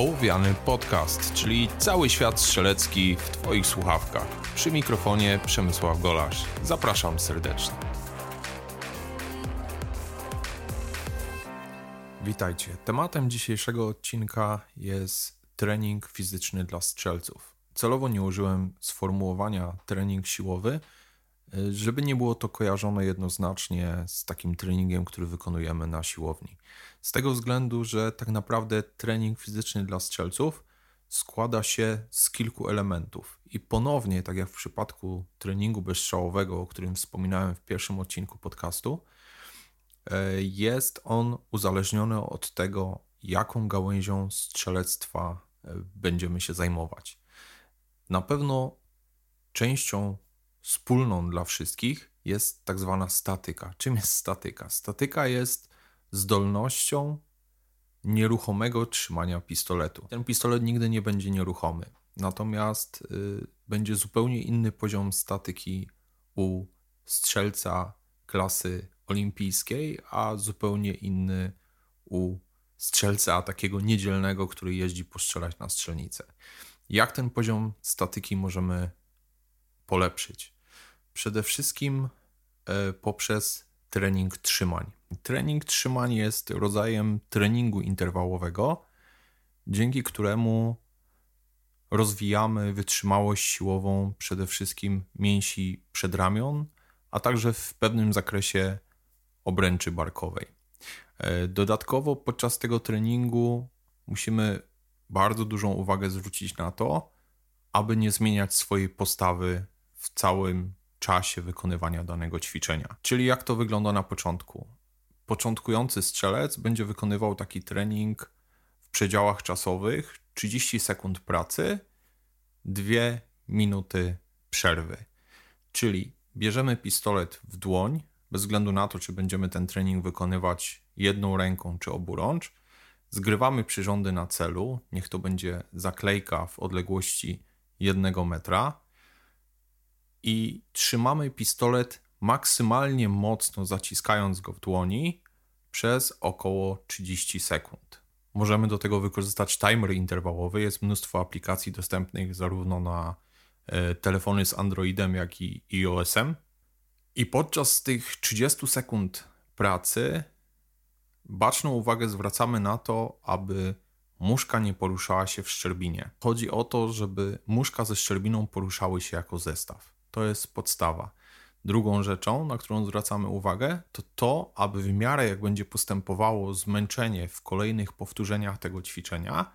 Ołowiany Podcast, czyli cały świat strzelecki w Twoich słuchawkach. Przy mikrofonie Przemysław Golasz. Zapraszam serdecznie. Witajcie. Tematem dzisiejszego odcinka jest trening fizyczny dla strzelców. Celowo nie użyłem sformułowania trening siłowy, żeby nie było to kojarzone jednoznacznie z takim treningiem, który wykonujemy na siłowni. Z tego względu, że tak naprawdę trening fizyczny dla strzelców składa się z kilku elementów. I ponownie, tak jak w przypadku treningu bezstrzałowego, o którym wspominałem w pierwszym odcinku podcastu, e, jest on uzależniony od tego, jaką gałęzią strzelectwa e, będziemy się zajmować. Na pewno częścią wspólną dla wszystkich jest tak zwana statyka. Czym jest statyka? Statyka jest zdolnością nieruchomego trzymania pistoletu. Ten pistolet nigdy nie będzie nieruchomy, natomiast y, będzie zupełnie inny poziom statyki u strzelca klasy olimpijskiej, a zupełnie inny u strzelca takiego niedzielnego, który jeździ postrzelać na strzelnicę. Jak ten poziom statyki możemy polepszyć? Przede wszystkim e, poprzez trening trzymań. Trening trzymań jest rodzajem treningu interwałowego, dzięki któremu rozwijamy wytrzymałość siłową przede wszystkim mięsi przedramion, a także w pewnym zakresie obręczy barkowej. E, dodatkowo podczas tego treningu musimy bardzo dużą uwagę zwrócić na to, aby nie zmieniać swojej postawy w całym czasie wykonywania danego ćwiczenia. Czyli jak to wygląda na początku? Początkujący strzelec będzie wykonywał taki trening w przedziałach czasowych 30 sekund pracy, 2 minuty przerwy. Czyli bierzemy pistolet w dłoń, bez względu na to, czy będziemy ten trening wykonywać jedną ręką czy oburącz, zgrywamy przyrządy na celu, niech to będzie zaklejka w odległości jednego metra, i trzymamy pistolet maksymalnie mocno zaciskając go w dłoni przez około 30 sekund. Możemy do tego wykorzystać timer interwałowy. Jest mnóstwo aplikacji dostępnych zarówno na e, telefony z Androidem, jak i iOS-em. I podczas tych 30 sekund pracy baczną uwagę zwracamy na to, aby muszka nie poruszała się w szczerbinie. Chodzi o to, żeby muszka ze szczerbiną poruszały się jako zestaw. To jest podstawa. Drugą rzeczą, na którą zwracamy uwagę, to to, aby w miarę jak będzie postępowało zmęczenie w kolejnych powtórzeniach tego ćwiczenia,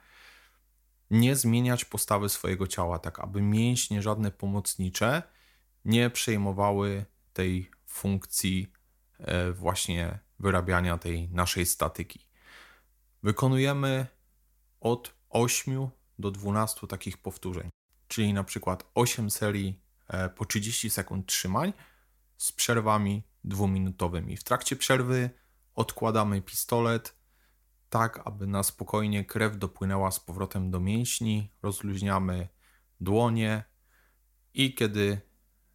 nie zmieniać postawy swojego ciała, tak aby mięśnie żadne pomocnicze nie przejmowały tej funkcji e, właśnie wyrabiania tej naszej statyki. Wykonujemy od 8 do 12 takich powtórzeń, czyli na przykład 8 serii po 30 sekund trzymań z przerwami dwuminutowymi. W trakcie przerwy odkładamy pistolet tak, aby na spokojnie krew dopłynęła z powrotem do mięśni, rozluźniamy dłonie i kiedy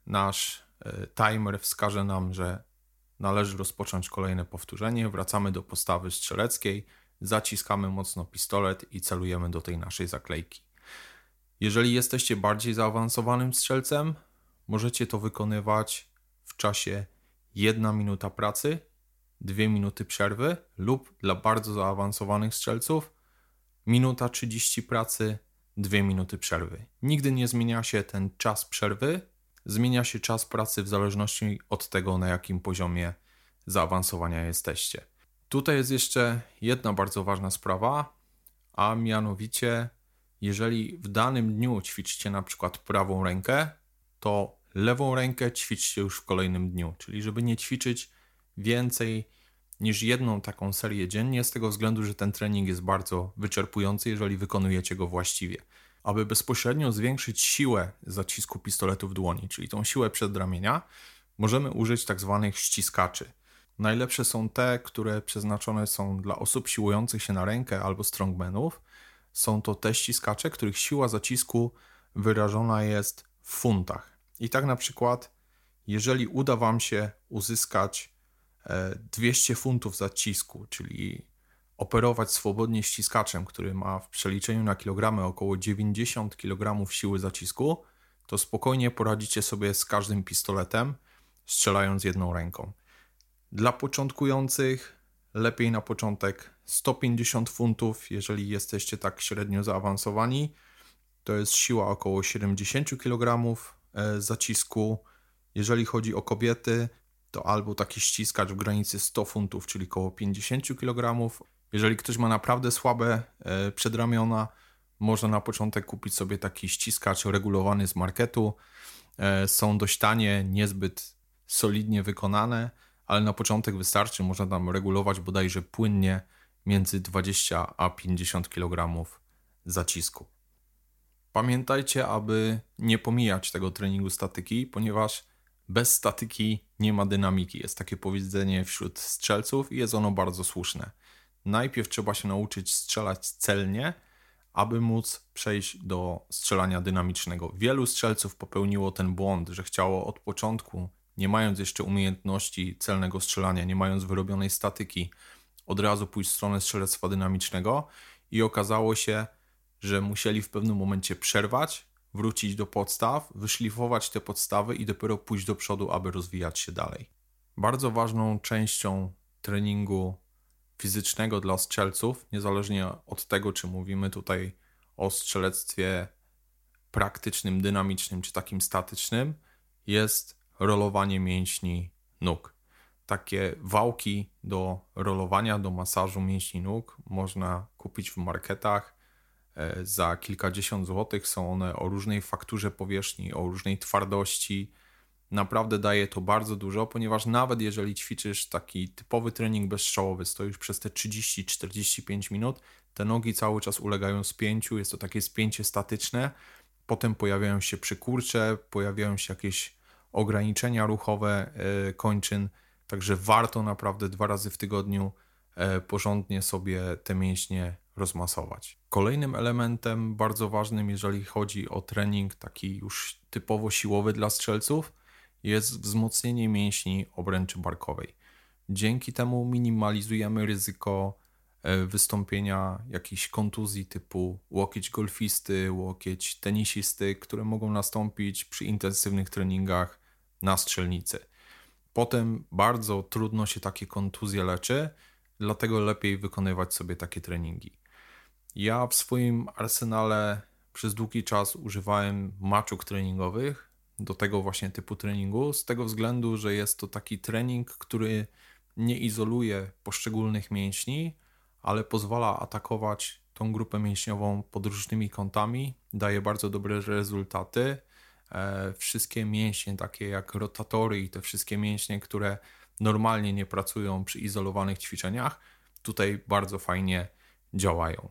nasz e, timer wskaże nam, że należy rozpocząć kolejne powtórzenie, wracamy do postawy strzeleckiej, zaciskamy mocno pistolet i celujemy do tej naszej zaklejki. Jeżeli jesteście bardziej zaawansowanym strzelcem, możecie to wykonywać w czasie 1 minuta pracy, 2 minuty przerwy lub dla bardzo zaawansowanych strzelców minuta 30 pracy, 2 minuty przerwy. Nigdy nie zmienia się ten czas przerwy, zmienia się czas pracy w zależności od tego, na jakim poziomie zaawansowania jesteście. Tutaj jest jeszcze jedna bardzo ważna sprawa, a mianowicie jeżeli w danym dniu ćwiczycie na przykład prawą rękę, to lewą rękę ćwiczcie już w kolejnym dniu, czyli żeby nie ćwiczyć więcej niż jedną taką serię dziennie, z tego względu, że ten trening jest bardzo wyczerpujący, jeżeli wykonujecie go właściwie. Aby bezpośrednio zwiększyć siłę zacisku pistoletu w dłoni, czyli tą siłę przedramienia, możemy użyć tak zwanych ściskaczy. Najlepsze są te, które przeznaczone są dla osób siłujących się na rękę albo strongmanów, są to te ściskacze, których siła zacisku wyrażona jest w funtach. I tak na przykład, jeżeli uda Wam się uzyskać 200 e, funtów zacisku, czyli operować swobodnie ściskaczem, który ma w przeliczeniu na kilogramy około 90 kg siły zacisku, to spokojnie poradzicie sobie z każdym pistoletem, strzelając jedną ręką. Dla początkujących lepiej na początek 150 funtów, jeżeli jesteście tak średnio zaawansowani. To jest siła około 70 kg e, zacisku. Jeżeli chodzi o kobiety, to albo taki ściskacz w granicy 100 funtów, czyli około 50 kg. Jeżeli ktoś ma naprawdę słabe e, przedramiona, można na początek kupić sobie taki ściskacz regulowany z marketu. E, są dość tanie, niezbyt solidnie wykonane, ale na początek wystarczy. Można tam regulować bodajże płynnie między 20 a 50 kg zacisku. Pamiętajcie, aby nie pomijać tego treningu statyki, ponieważ bez statyki nie ma dynamiki. Jest takie powiedzenie wśród strzelców i jest ono bardzo słuszne. Najpierw trzeba się nauczyć strzelać celnie, aby móc przejść do strzelania dynamicznego. Wielu strzelców popełniło ten błąd, że chciało od początku, nie mając jeszcze umiejętności celnego strzelania, nie mając wyrobionej statyki, od razu pójść w stronę strzelectwa dynamicznego i okazało się, że musieli w pewnym momencie przerwać, wrócić do podstaw, wyszlifować te podstawy i dopiero pójść do przodu, aby rozwijać się dalej. Bardzo ważną częścią treningu fizycznego dla strzelców, niezależnie od tego, czy mówimy tutaj o strzelectwie praktycznym, dynamicznym czy takim statycznym, jest rolowanie mięśni nóg. Takie wałki do rolowania, do masażu mięśni nóg można kupić w marketach. E, za kilkadziesiąt złotych. Są one o różnej fakturze powierzchni, o różnej twardości. Naprawdę daje to bardzo dużo, ponieważ nawet jeżeli ćwiczysz taki typowy trening bezstrzałowy, stoisz przez te 30-45 minut, te nogi cały czas ulegają spięciu, jest to takie spięcie statyczne, potem pojawiają się przykurcze, pojawiają się jakieś ograniczenia ruchowe e, kończyn, także warto naprawdę dwa razy w tygodniu e, porządnie sobie te mięśnie rozmasować. Kolejnym elementem bardzo ważnym, jeżeli chodzi o trening taki już typowo siłowy dla strzelców, jest wzmocnienie mięśni obręczy barkowej. Dzięki temu minimalizujemy ryzyko e, wystąpienia jakichś kontuzji typu łokieć golfisty, łokieć tenisisty, które mogą nastąpić przy intensywnych treningach na strzelnicy. Potem bardzo trudno się takie kontuzje leczy, dlatego lepiej wykonywać sobie takie treningi. Ja w swoim arsenale przez długi czas używałem maczuk treningowych, do tego właśnie typu treningu, z tego względu, że jest to taki trening, który nie izoluje poszczególnych mięśni, ale pozwala atakować tą grupę mięśniową pod różnymi kątami, daje bardzo dobre rezultaty. E, wszystkie mięśnie, takie jak rotatory i te wszystkie mięśnie, które normalnie nie pracują przy izolowanych ćwiczeniach, tutaj bardzo fajnie działają.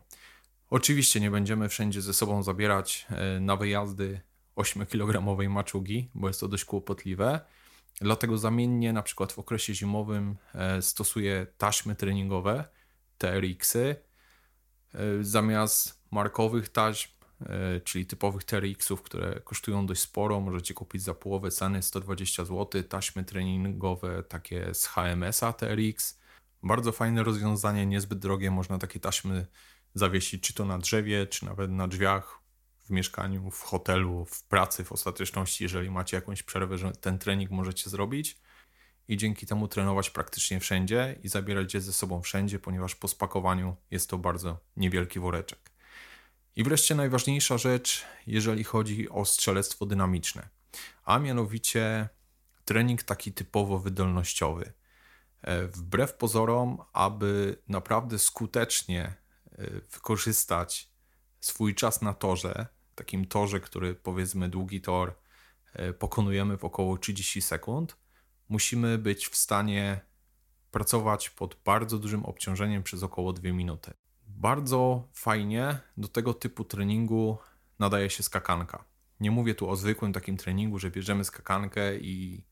Oczywiście nie będziemy wszędzie ze sobą zabierać e, na wyjazdy 8-kilogramowej maczugi, bo jest to dość kłopotliwe. Dlatego zamiennie na przykład w okresie zimowym e, stosuję taśmy treningowe, TRX-y, zamiast markowych taśm, czyli typowych TRX-ów, które kosztują dość sporo, możecie kupić za połowę ceny 120 zł, taśmy treningowe takie z HMS-a TRX. Bardzo fajne rozwiązanie, niezbyt drogie, można takie taśmy zawiesić czy to na drzewie, czy nawet na drzwiach w mieszkaniu, w hotelu, w pracy w ostateczności, jeżeli macie jakąś przerwę, że ten trening możecie zrobić. I dzięki temu trenować praktycznie wszędzie i zabierać je ze sobą wszędzie, ponieważ po spakowaniu jest to bardzo niewielki woreczek. I wreszcie najważniejsza rzecz, jeżeli chodzi o strzelectwo dynamiczne, a mianowicie trening taki typowo wydolnościowy. E, wbrew pozorom, aby naprawdę skutecznie e, wykorzystać swój czas na torze, takim torze, który powiedzmy długi tor e, pokonujemy w około 30 sekund, musimy być w stanie pracować pod bardzo dużym obciążeniem przez około 2 minuty. Bardzo fajnie do tego typu treningu nadaje się skakanka. Nie mówię tu o zwykłym takim treningu, że bierzemy skakankę i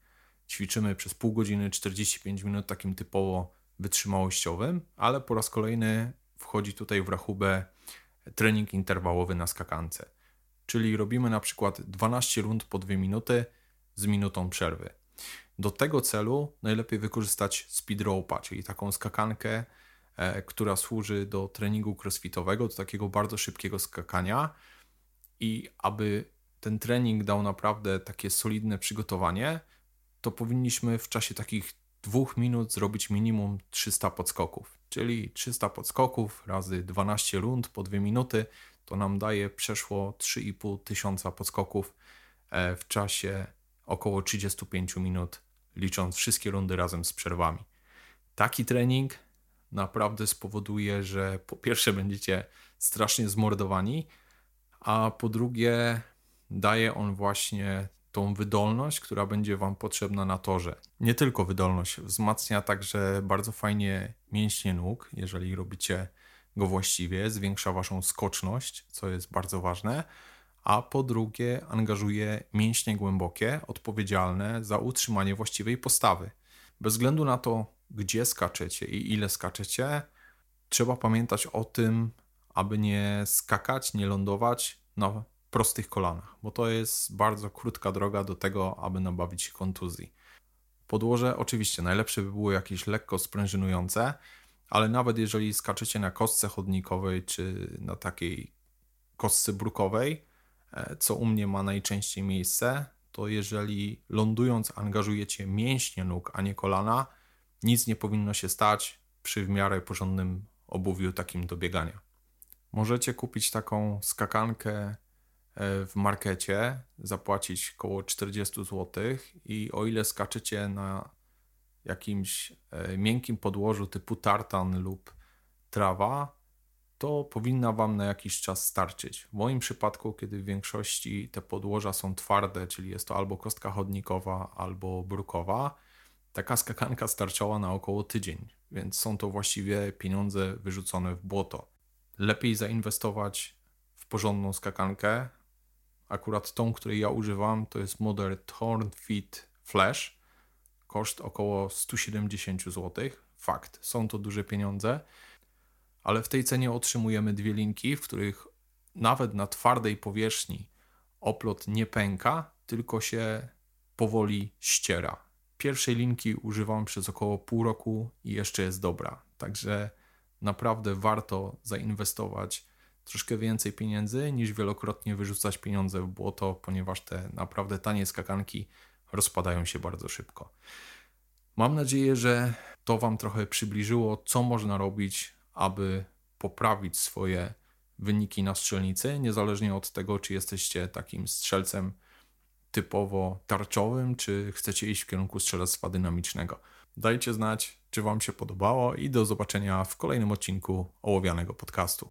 ćwiczymy przez pół godziny, 45 minut takim typowo wytrzymałościowym, ale po raz kolejny wchodzi tutaj w rachubę trening interwałowy na skakance czyli robimy na przykład 12 rund po 2 minuty z minutą przerwy. Do tego celu najlepiej wykorzystać speed rope'a, czyli taką skakankę która służy do treningu crossfitowego, do takiego bardzo szybkiego skakania. I aby ten trening dał naprawdę takie solidne przygotowanie, to powinniśmy w czasie takich dwóch minut zrobić minimum 300 podskoków. Czyli 300 podskoków razy 12 rund po 2 minuty to nam daje przeszło 3,5 tysiąca podskoków e, w czasie około 35 minut, licząc wszystkie rundy razem z przerwami. Taki trening naprawdę spowoduje, że po pierwsze będziecie strasznie zmordowani, a po drugie daje on właśnie tą wydolność, która będzie Wam potrzebna na torze. Nie tylko wydolność, wzmacnia także bardzo fajnie mięśnie nóg, jeżeli robicie go właściwie, zwiększa Waszą skoczność, co jest bardzo ważne, a po drugie angażuje mięśnie głębokie, odpowiedzialne za utrzymanie właściwej postawy. Bez względu na to, gdzie skaczecie i ile skaczecie, trzeba pamiętać o tym, aby nie skakać, nie lądować na prostych kolanach, bo to jest bardzo krótka droga do tego, aby nabawić się kontuzji. Podłoże oczywiście najlepsze by było jakieś lekko sprężynujące, ale nawet jeżeli skaczecie na kostce chodnikowej czy na takiej kostce brukowej, e, co u mnie ma najczęściej miejsce, to jeżeli lądując angażujecie mięśnie nóg, a nie kolana, nic nie powinno się stać przy w miarę porządnym obuwiu takim do biegania. Możecie kupić taką skakankę E, w markecie, zapłacić około 40 zł i o ile skaczecie na jakimś e, miękkim podłożu typu tartan lub trawa, to powinna Wam na jakiś czas starczyć. W moim przypadku, kiedy w większości te podłoża są twarde, czyli jest to albo kostka chodnikowa, albo brukowa, taka skakanka starczała na około tydzień, więc są to właściwie pieniądze wyrzucone w błoto. Lepiej zainwestować w porządną skakankę, Akurat tą, której ja używam, to jest model Torn Fit Flash. Koszt około 170 zł. Fakt, są to duże pieniądze, ale w tej cenie otrzymujemy dwie linki, w których nawet na twardej powierzchni oplot nie pęka, tylko się powoli ściera. Pierwszej linki używam przez około pół roku i jeszcze jest dobra. Także naprawdę warto zainwestować troszkę więcej pieniędzy niż wielokrotnie wyrzucać pieniądze w błoto, ponieważ te naprawdę tanie skakanki rozpadają się bardzo szybko. Mam nadzieję, że to Wam trochę przybliżyło, co można robić, aby poprawić swoje wyniki na strzelnicy, niezależnie od tego, czy jesteście takim strzelcem typowo tarczowym, czy chcecie iść w kierunku strzelectwa dynamicznego. Dajcie znać, czy Wam się podobało i do zobaczenia w kolejnym odcinku ołowianego podcastu.